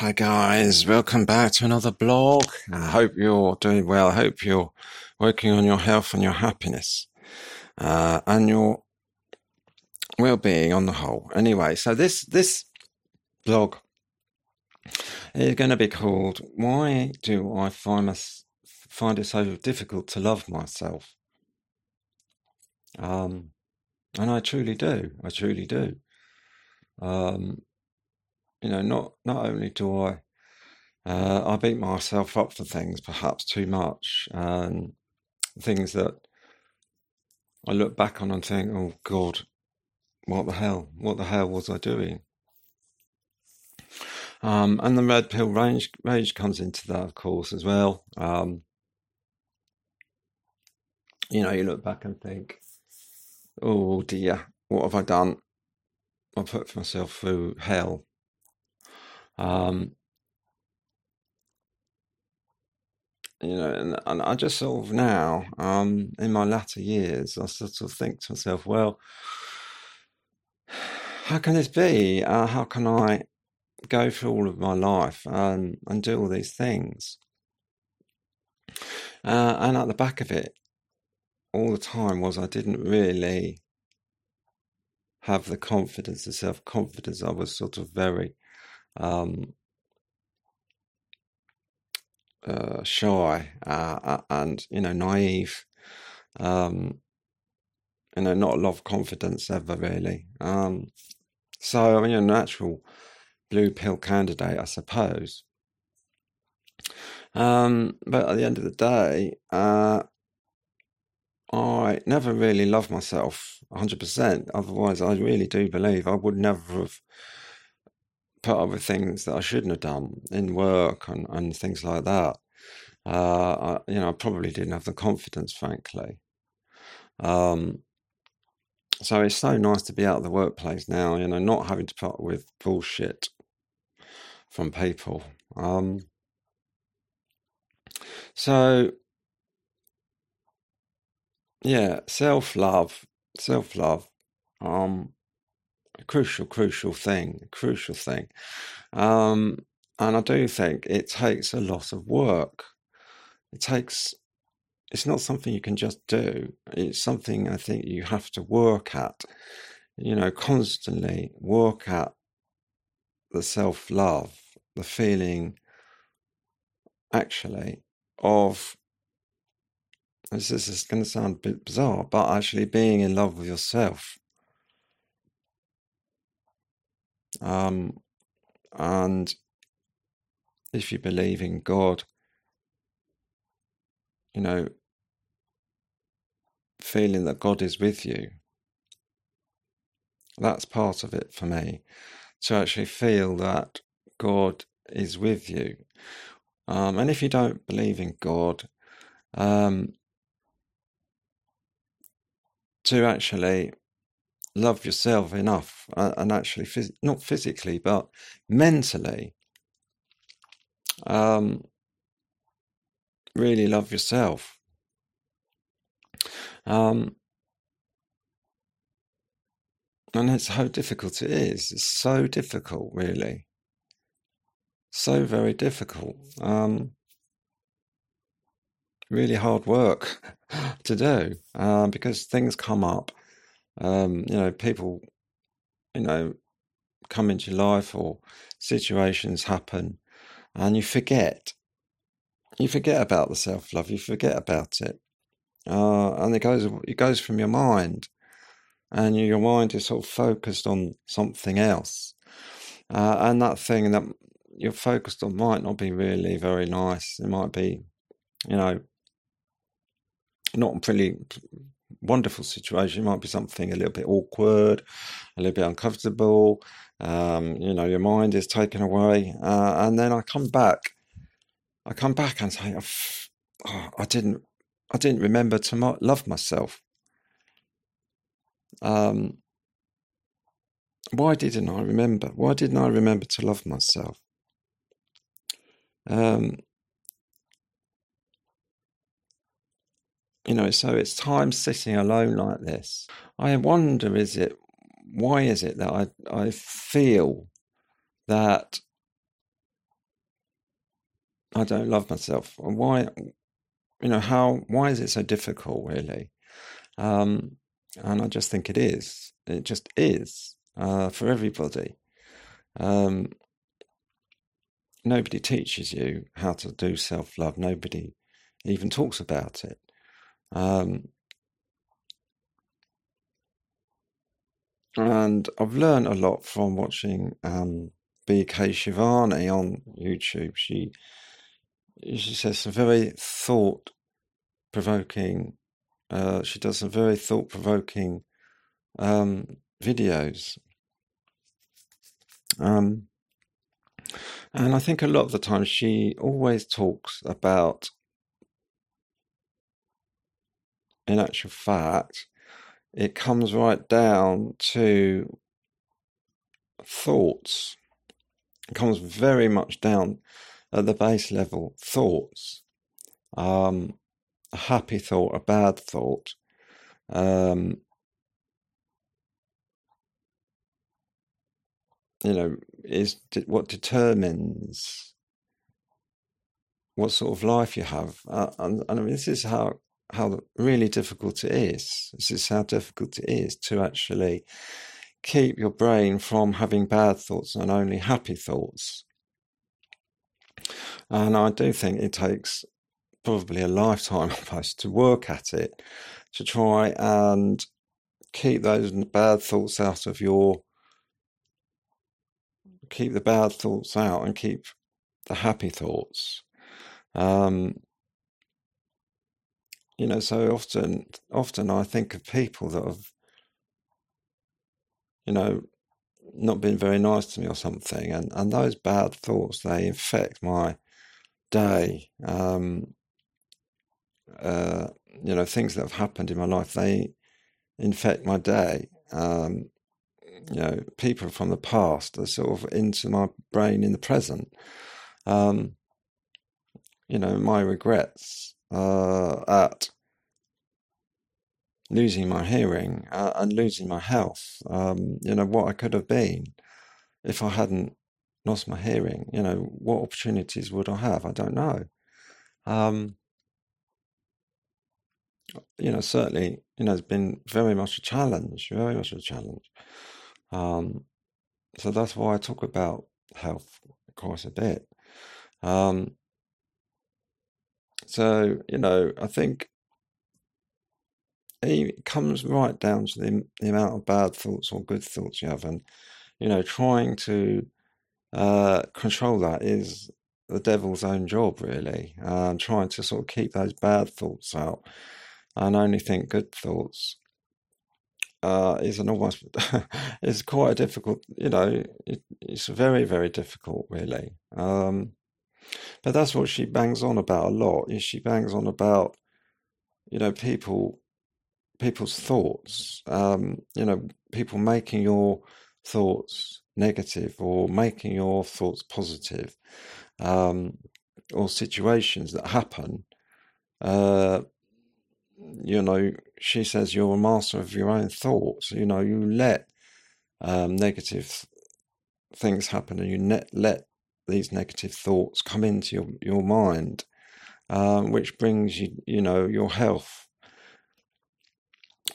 Hi guys, welcome back to another blog. I hope you're doing well. I hope you're working on your health and your happiness uh, and your well-being on the whole. Anyway, so this this blog is going to be called "Why Do I Find Us, Find It So Difficult to Love Myself?" Um, and I truly do. I truly do. Um, you know, not not only do I uh, I beat myself up for things perhaps too much, things that I look back on and think, oh God, what the hell? What the hell was I doing? Um, and the red pill rage, rage comes into that, of course, as well. Um, you know, you look back and think, oh dear, what have I done? I put myself through hell. Um, you know, and, and I just sort of now, um, in my latter years, I sort of think to myself, well, how can this be? Uh, how can I go through all of my life and, and do all these things? Uh, and at the back of it, all the time was I didn't really have the confidence, the self confidence. I was sort of very um, uh, shy uh, and you know naive. Um, you know, not a lot of confidence ever really. Um, so I mean, you're a natural blue pill candidate, I suppose. Um, but at the end of the day, uh, I never really loved myself 100%. Otherwise, I really do believe I would never have put up with things that I shouldn't have done in work and, and things like that. Uh, I, you know, I probably didn't have the confidence, frankly. Um, so it's so nice to be out of the workplace now, you know, not having to put up with bullshit from people. Um, so, yeah, self love, self love. Um, crucial, crucial thing, crucial thing. Um, and I do think it takes a lot of work. It takes, it's not something you can just do. It's something I think you have to work at, you know, constantly work at the self love, the feeling actually of this is going to sound a bit bizarre, but actually being in love with yourself Um, and if you believe in God, you know, feeling that God is with you, that's part of it for me. To actually feel that God is with you. Um, and if you don't believe in God, um, to actually love yourself enough uh, and actually phys- not physically but mentally um, really love yourself. Um, and it's how difficult it is. It's so difficult really. So very difficult. Um, really hard work to do uh, because things come up um, you know, people, you know, come into life or situations happen and you forget. You forget about the self love, you forget about it. Uh, and it goes it goes from your mind. And your mind is sort of focused on something else. Uh, and that thing that you're focused on might not be really very nice. It might be, you know, not really wonderful situation. It might be something a little bit awkward, a little bit uncomfortable. Um, you know, your mind is taken away, uh, and then I come back. I come back and say, oh, I didn't, I didn't remember to mo- love myself. Um, why didn't I remember? Why didn't I remember to love myself? Um, you know, so it's time sitting alone like this. I wonder, is it, why is it that I, I feel that I don't love myself. Why, you know, how, why is it so difficult, really? Um, and I just think it is. It just is uh, for everybody. Um, nobody teaches you how to do self love. Nobody even talks about it. Um, and I've learned a lot from watching um, BK Shivani on YouTube. She she says some very thought provoking. Uh, she does some very thought provoking um, videos. Um, and I think a lot of the time she always talks about, in actual fact, it comes right down to thoughts. It comes very much down at the base level thoughts. Um, a happy thought, a bad thought. Um, you know, is what determines what sort of life you have. Uh, and, and I mean, this is how how really difficult it is. This is how difficult it is to actually keep your brain from having bad thoughts and only happy thoughts. And I do think it takes probably a lifetime almost to work at it, to try and keep those bad thoughts out of your keep the bad thoughts out and keep the happy thoughts. Um, you know, so often, often I think of people that have, you know, not been very nice to me or something, and and those bad thoughts they infect my day. Um, uh, you know, things that have happened in my life they infect my day. Um, you know, people from the past are sort of into my brain in the present. Um, you know, my regrets uh, at losing my hearing uh, and losing my health. Um, you know, what I could have been if I hadn't lost my hearing. You know, what opportunities would I have? I don't know. Um, you know, certainly, you know, it's been very much a challenge, very much a challenge. Um, so that's why I talk about health quite a bit. Um, so, you know, I think it comes right down to the, the amount of bad thoughts or good thoughts you have. And, you know, trying to uh, control that is the devil's own job, really. Uh, trying to sort of keep those bad thoughts out and only think good thoughts uh, is an almost it's quite a difficult. You know, it, it's very very difficult, really. Um, but that's what she bangs on about a lot. Is she bangs on about you know people people's thoughts. Um, you know, people making your thoughts negative or making your thoughts positive, um, or situations that happen. Uh, you know, she says you're a master of your own thoughts. You know, you let um, negative things happen and you net, let these negative thoughts come into your, your mind, um, which brings you, you know, your health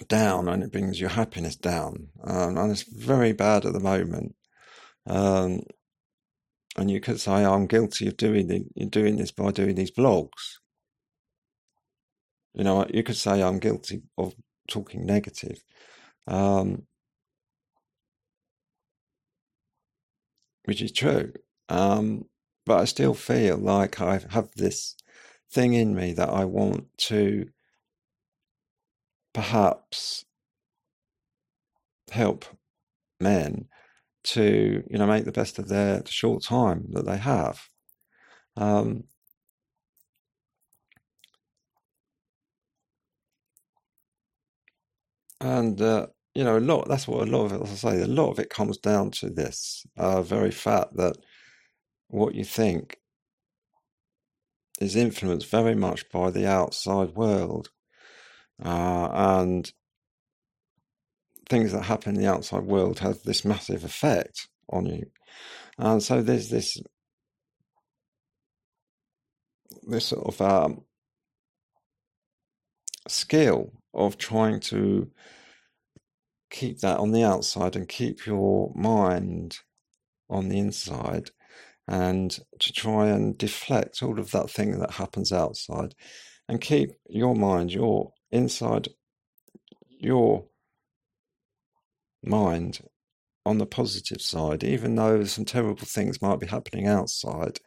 down and it brings your happiness down. Um, and it's very bad at the moment. Um, and you could say, I'm guilty of doing, the, doing this by doing these blogs. You know, you could say I'm guilty of talking negative. Um, which is true. Um, but I still feel like I have this thing in me that I want to perhaps help men to, you know, make the best of their short time that they have. Um, And uh, you know, a lot. That's what a lot of it. As I say, a lot of it comes down to this uh, very fact that what you think is influenced very much by the outside world, uh, and things that happen in the outside world have this massive effect on you. And so there's this this sort of um, skill of trying to keep that on the outside and keep your mind on the inside and to try and deflect all of that thing that happens outside and keep your mind, your inside, your mind on the positive side, even though some terrible things might be happening outside,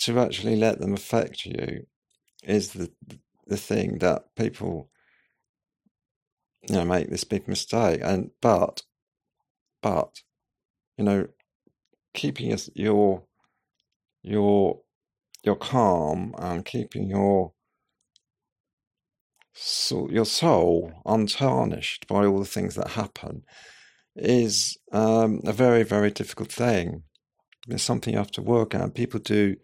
to actually let them affect you is the the thing that people you know make this big mistake. And but but you know keeping your your your calm and keeping your so your soul untarnished by all the things that happen is um, a very very difficult thing. It's something you have to work at. People do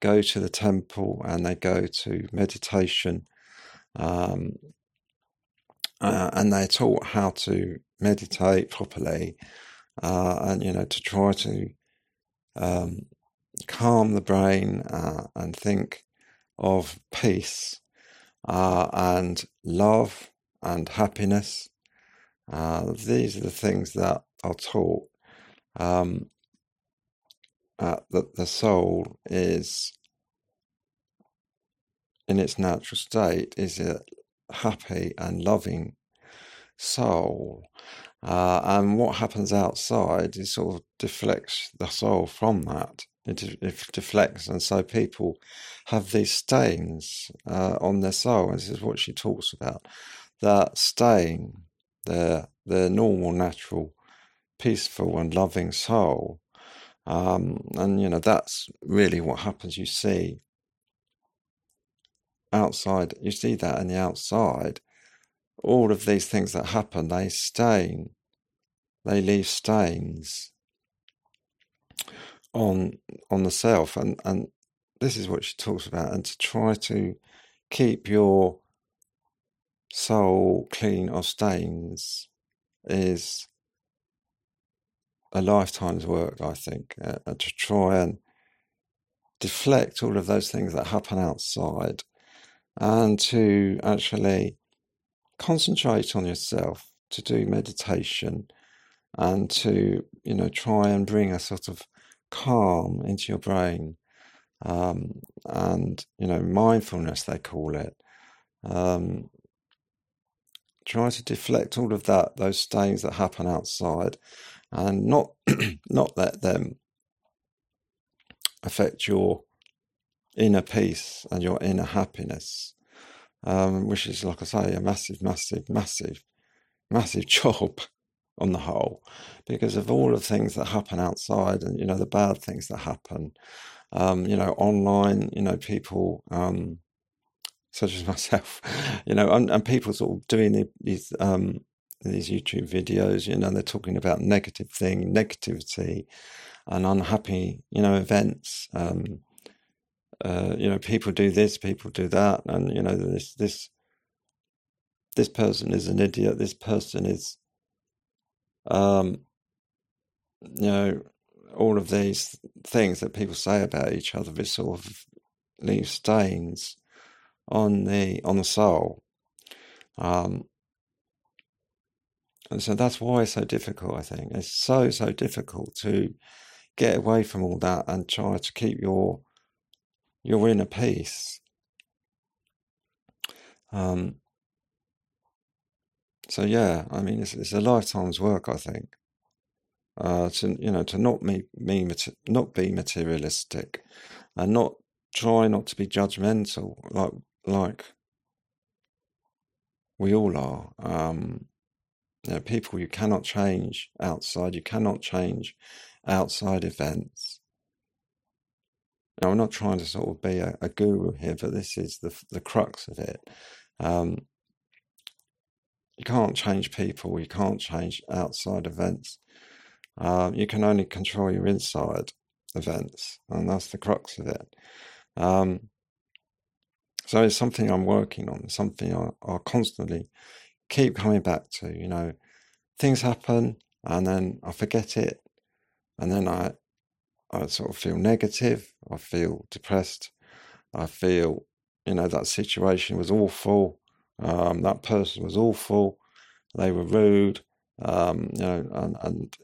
go to the temple and they go to meditation um, uh, and they're taught how to meditate properly uh, and you know to try to um, calm the brain uh, and think of peace uh, and love and happiness. Uh, these are the things that are taught. Um, that the soul is in its natural state is a happy and loving soul. Uh, and what happens outside is sort of deflects the soul from that. It, it deflects, and so people have these stains uh, on their soul. This is what she talks about. That stain, their their normal, natural, peaceful, and loving soul, um, and you know that's really what happens. You see outside, you see that in the outside. All of these things that happen, they stain, they leave stains on on the self, and and this is what she talks about, and to try to keep your soul clean of stains is a lifetime's work, I think, uh, to try and deflect all of those things that happen outside and to actually concentrate on yourself, to do meditation and to, you know, try and bring a sort of calm into your brain. Um, and, you know, mindfulness, they call it. Um, try to deflect all of that, those stains that happen outside, and not not let them affect your inner peace and your inner happiness, um, which is, like I say, a massive, massive, massive, massive job on the whole, because of all the things that happen outside and, you know, the bad things that happen. Um, you know, online, you know, people, um, such as myself, you know, and, and people sort of doing these, um, these YouTube videos, you know, they're talking about negative thing, negativity and unhappy, you know, events. Um, uh, you know, people do this, people do that, and you know, this this this person is an idiot. This person is, um, you know, all of these things that people say about each other. This sort of leaves stains on the on the soul. Um, and so that's why it's so difficult, I think. It's so, so difficult to get away from all that and try to keep your your inner peace. Um, so yeah, I mean, it's, it's a lifetime's work, I think. Uh, to you know, to not me, me not be materialistic, and not try not to be judgmental, like like we all are. Um, you know, people you cannot change outside. You cannot change outside events. Now, I'm not trying to sort of be a, a guru here, but this is the the crux of it. Um, you can't change people. You can't change outside events. Um, you can only control your inside events, and that's the crux of it. Um, so it's something I'm working on. Something I, I constantly keep coming back to. You know, things happen, and then I forget it, and then I I sort of feel negative, I feel depressed, I feel, you know, that situation was awful. Um, that person was awful. They were rude. Um, you know, and, and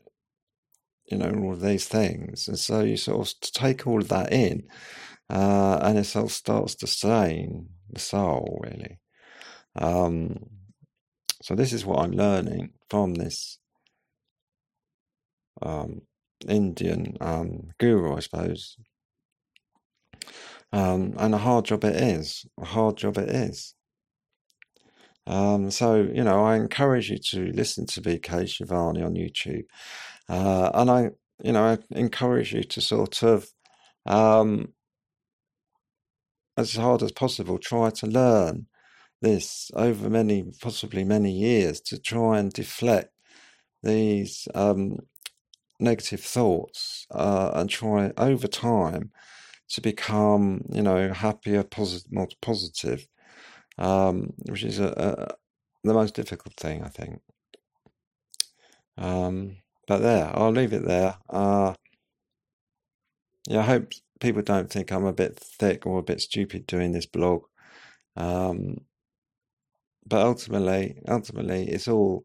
you know all of these things, and so you sort of take all of that in, uh, and it sort of starts to strain the soul, really. Um, so this is what I'm learning from this um, Indian um, guru, I suppose. Um, and a hard job it is. A hard job it is. Um, so, you know, I encourage you to listen to BK Shivani on YouTube. Uh, and I, you know, I encourage you to sort of, um, as hard as possible, try to learn this over many, possibly many years to try and deflect these um, negative thoughts uh, and try over time to become, you know, happier, positive, more positive, um, which is a, a, the most difficult thing, I think. Um, but there, I'll leave it there. Uh, yeah, I hope people don't think I'm a bit thick or a bit stupid doing this blog. Um, but ultimately, ultimately, it's all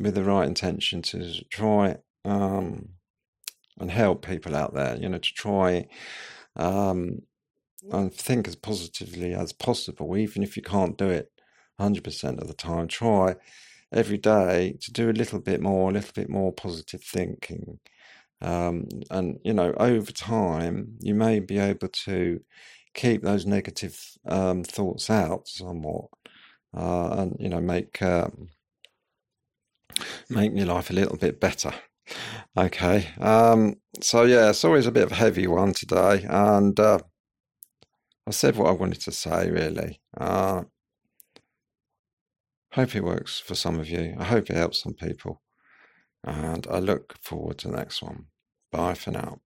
with the right intention to try um, and help people out there. You know, to try um, and think as positively as possible, even if you can't do it 100% of the time. Try every day to do a little bit more, a little bit more positive thinking. Um, and you know, over time, you may be able to keep those negative um, thoughts out somewhat, uh, and you know, make um, make your life a little bit better. Okay, um, so yeah, it's always a bit of a heavy one today, and uh, I said what I wanted to say. Really, uh, hope it works for some of you. I hope it helps some people, and I look forward to the next one. Bye for now.